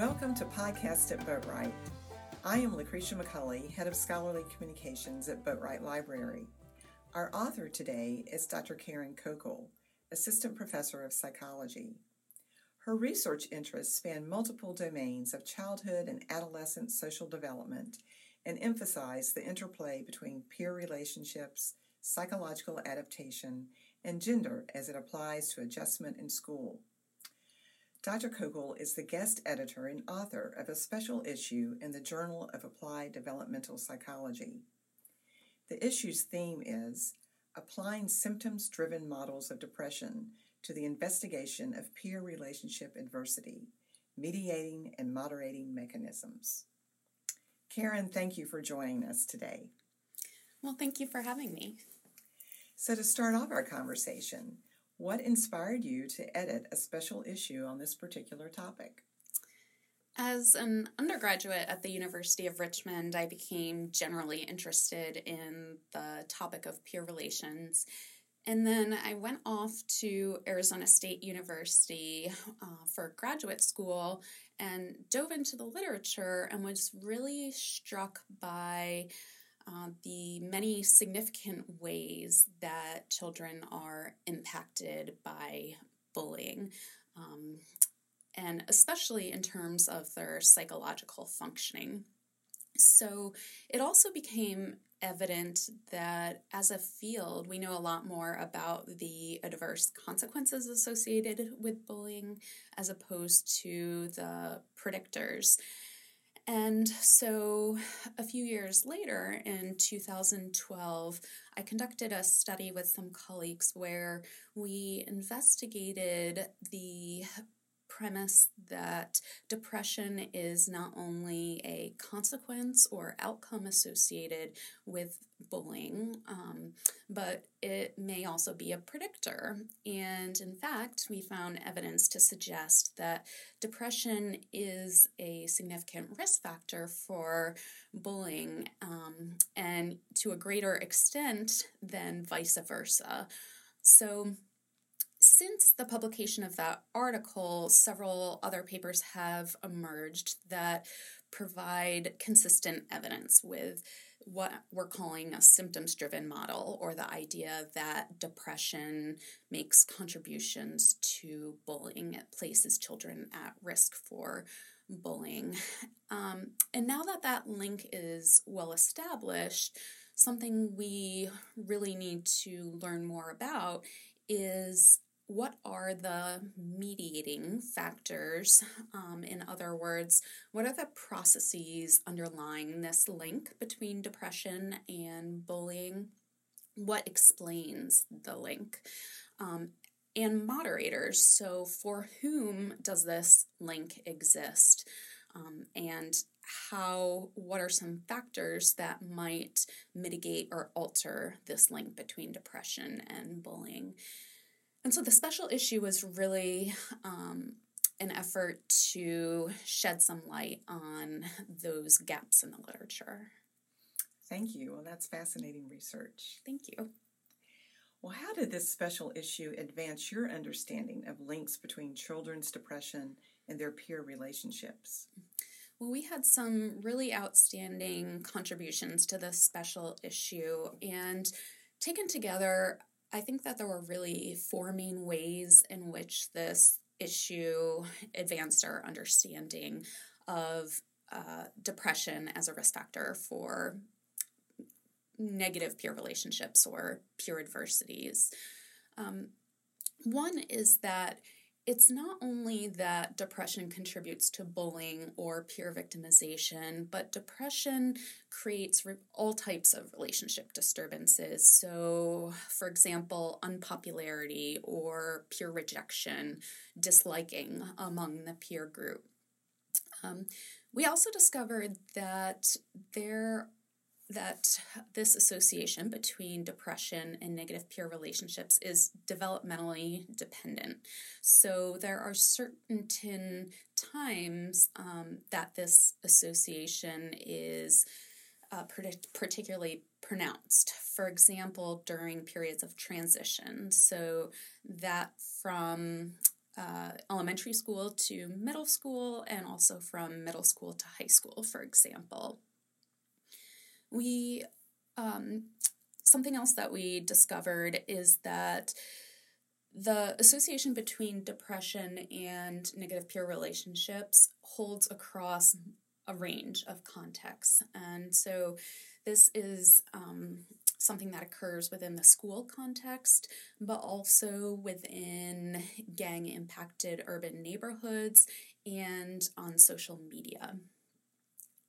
Welcome to Podcast at Boatwright. I am Lucretia McCulley, Head of Scholarly Communications at Boatwright Library. Our author today is Dr. Karen Kochel, Assistant Professor of Psychology. Her research interests span multiple domains of childhood and adolescent social development and emphasize the interplay between peer relationships, psychological adaptation, and gender as it applies to adjustment in school. Dr. Kochel is the guest editor and author of a special issue in the Journal of Applied Developmental Psychology. The issue's theme is Applying Symptoms Driven Models of Depression to the Investigation of Peer Relationship Adversity, Mediating and Moderating Mechanisms. Karen, thank you for joining us today. Well, thank you for having me. So, to start off our conversation, what inspired you to edit a special issue on this particular topic? As an undergraduate at the University of Richmond, I became generally interested in the topic of peer relations. And then I went off to Arizona State University uh, for graduate school and dove into the literature and was really struck by uh, the many significant ways that children are impacted by bullying, um, and especially in terms of their psychological functioning. So it also became evident that as a field, we know a lot more about the adverse consequences associated with bullying as opposed to the predictors. And so a few years later, in 2012, I conducted a study with some colleagues where we investigated the premise that depression is not only a consequence or outcome associated with bullying, um, but it may also be a predictor. And in fact, we found evidence to suggest that depression is a significant risk factor for bullying um, and to a greater extent than vice versa. So, since the publication of that article, several other papers have emerged that provide consistent evidence with what we're calling a symptoms driven model, or the idea that depression makes contributions to bullying, it places children at risk for bullying. Um, and now that that link is well established, something we really need to learn more about is what are the mediating factors? Um, in other words, what are the processes underlying this link between depression and bullying? What explains the link? Um, and moderators. So, for whom does this link exist? Um, and how, what are some factors that might mitigate or alter this link between depression and bullying? And so the special issue was really um, an effort to shed some light on those gaps in the literature. Thank you. Well, that's fascinating research. Thank you. Well, how did this special issue advance your understanding of links between children's depression and their peer relationships? Well, we had some really outstanding contributions to this special issue, and taken together, I think that there were really four main ways in which this issue advanced our understanding of uh, depression as a risk factor for negative peer relationships or peer adversities. Um, one is that it's not only that depression contributes to bullying or peer victimization, but depression creates re- all types of relationship disturbances. So, for example, unpopularity or peer rejection, disliking among the peer group. Um, we also discovered that there that this association between depression and negative peer relationships is developmentally dependent. So there are certain times um, that this association is uh, particularly pronounced. For example, during periods of transition. So that from uh, elementary school to middle school and also from middle school to high school, for example. We um, something else that we discovered is that the association between depression and negative peer relationships holds across a range of contexts. And so this is um, something that occurs within the school context, but also within gang impacted urban neighborhoods and on social media.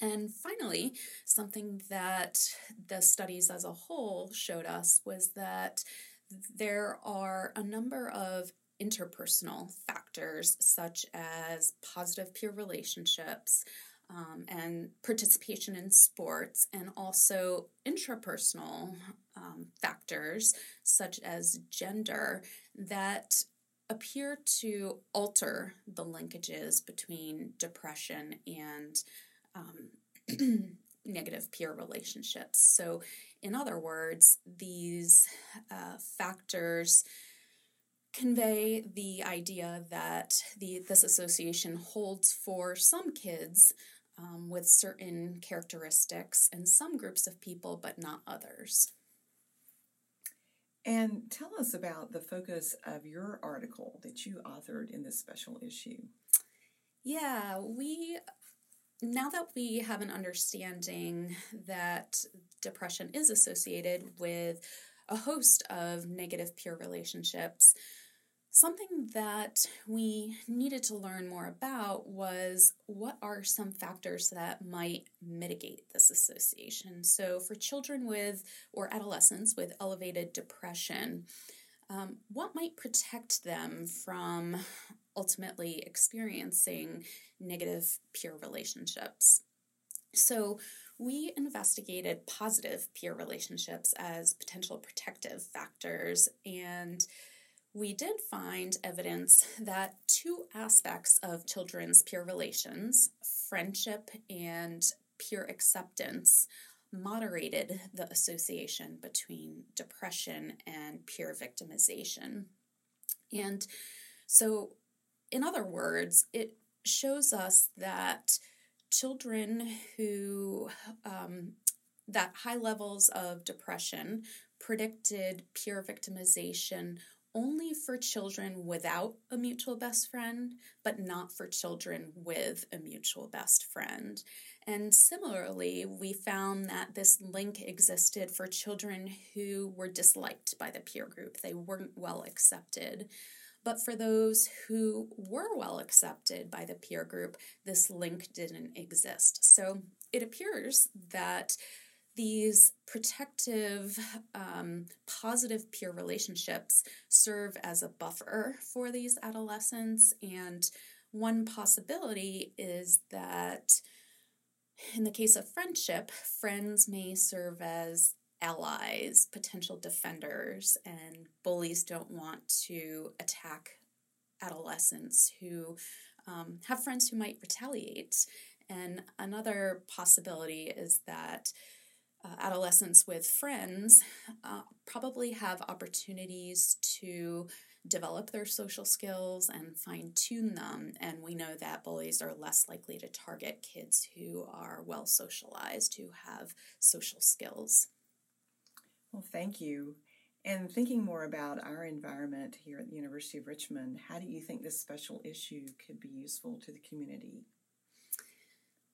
And finally, something that the studies as a whole showed us was that there are a number of interpersonal factors, such as positive peer relationships, um, and participation in sports, and also intrapersonal um, factors such as gender that appear to alter the linkages between depression and um, negative peer relationships. So, in other words, these uh, factors convey the idea that the this association holds for some kids um, with certain characteristics and some groups of people, but not others. And tell us about the focus of your article that you authored in this special issue. Yeah, we now that we have an understanding that depression is associated with a host of negative peer relationships, Something that we needed to learn more about was what are some factors that might mitigate this association. So, for children with or adolescents with elevated depression, um, what might protect them from ultimately experiencing negative peer relationships? So, we investigated positive peer relationships as potential protective factors and we did find evidence that two aspects of children's peer relations, friendship and peer acceptance, moderated the association between depression and peer victimization. And so, in other words, it shows us that children who um, that high levels of depression predicted peer victimization only for children without a mutual best friend, but not for children with a mutual best friend. And similarly, we found that this link existed for children who were disliked by the peer group. They weren't well accepted. But for those who were well accepted by the peer group, this link didn't exist. So it appears that these protective, um, positive peer relationships serve as a buffer for these adolescents. And one possibility is that in the case of friendship, friends may serve as allies, potential defenders, and bullies don't want to attack adolescents who um, have friends who might retaliate. And another possibility is that uh, adolescents with friends uh, probably have opportunities to develop their social skills and fine tune them. And we know that bullies are less likely to target kids who are well socialized, who have social skills. Well, thank you. And thinking more about our environment here at the University of Richmond, how do you think this special issue could be useful to the community?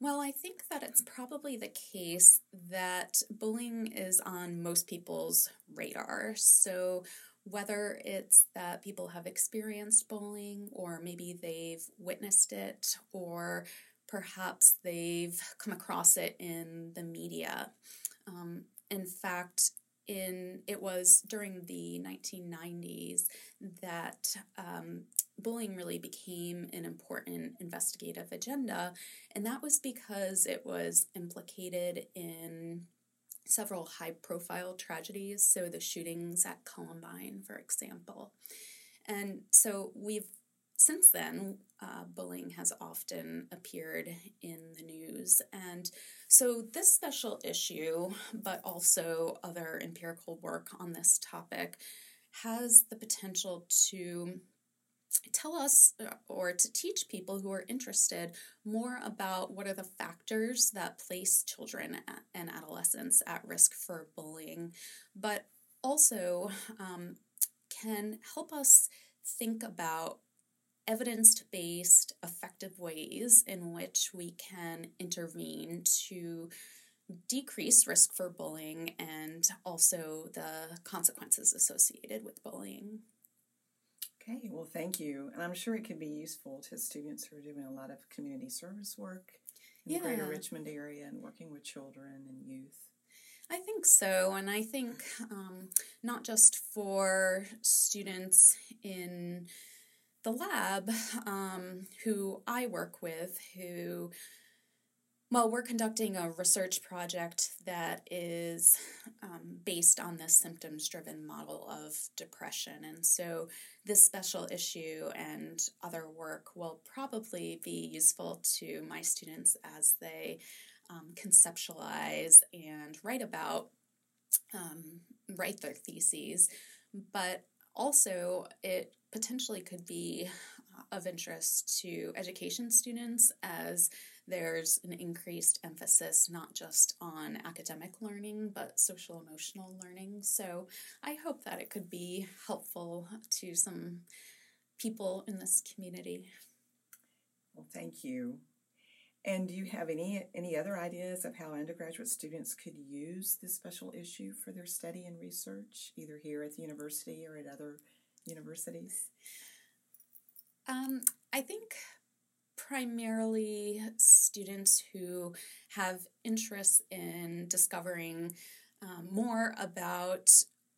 Well, I think that it's probably the case that bullying is on most people's radar. So, whether it's that people have experienced bullying, or maybe they've witnessed it, or perhaps they've come across it in the media. Um, in fact, in it was during the 1990s that um, bullying really became an important investigative agenda, and that was because it was implicated in several high profile tragedies, so the shootings at Columbine, for example. And so we've since then, uh, bullying has often appeared in the news. And so, this special issue, but also other empirical work on this topic, has the potential to tell us uh, or to teach people who are interested more about what are the factors that place children and adolescents at risk for bullying, but also um, can help us think about evidence based, effective ways in which we can intervene to decrease risk for bullying and also the consequences associated with bullying. Okay, well, thank you. And I'm sure it can be useful to students who are doing a lot of community service work in yeah. the greater Richmond area and working with children and youth. I think so. And I think um, not just for students in the lab um, who I work with, who well, we're conducting a research project that is um, based on the symptoms driven model of depression. And so, this special issue and other work will probably be useful to my students as they um, conceptualize and write about, um, write their theses. But also, it potentially could be uh, of interest to education students as there's an increased emphasis not just on academic learning but social emotional learning. So I hope that it could be helpful to some people in this community. Well, thank you. And do you have any any other ideas of how undergraduate students could use this special issue for their study and research, either here at the university or at other universities? Um, I think primarily students who have interests in discovering um, more about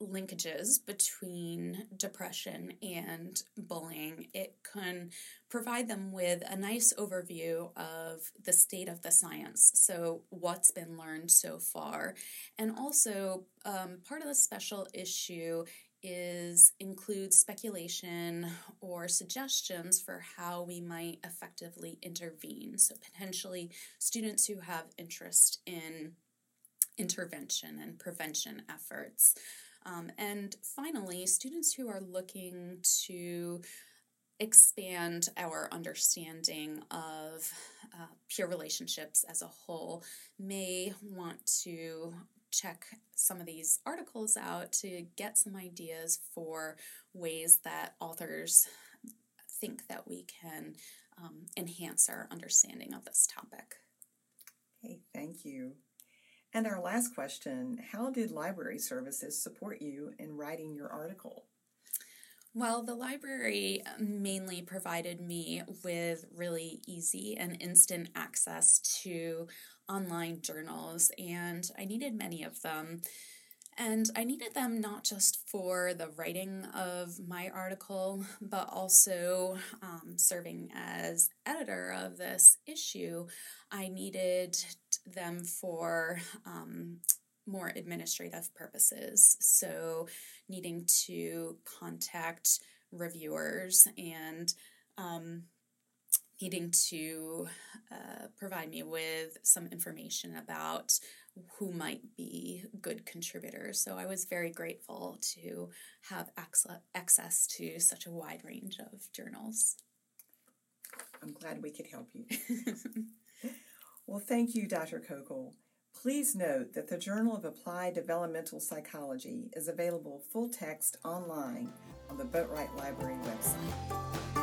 linkages between depression and bullying. It can provide them with a nice overview of the state of the science, so what's been learned so far. And also, um, part of the special issue is includes speculation or suggestions for how we might effectively intervene. So potentially students who have interest in intervention and prevention efforts. Um, and finally, students who are looking to expand our understanding of uh, peer relationships as a whole may want to check some of these articles out to get some ideas for ways that authors think that we can um, enhance our understanding of this topic. Okay, thank you. And our last question How did library services support you in writing your article? Well, the library mainly provided me with really easy and instant access to online journals, and I needed many of them. And I needed them not just for the writing of my article, but also um, serving as editor of this issue. I needed them for um, more administrative purposes. So, needing to contact reviewers and um, needing to uh, provide me with some information about who might be good contributors. So I was very grateful to have access to such a wide range of journals. I'm glad we could help you. well, thank you, Dr. Kochel. Please note that the Journal of Applied Developmental Psychology is available full text online on the Boatwright Library website.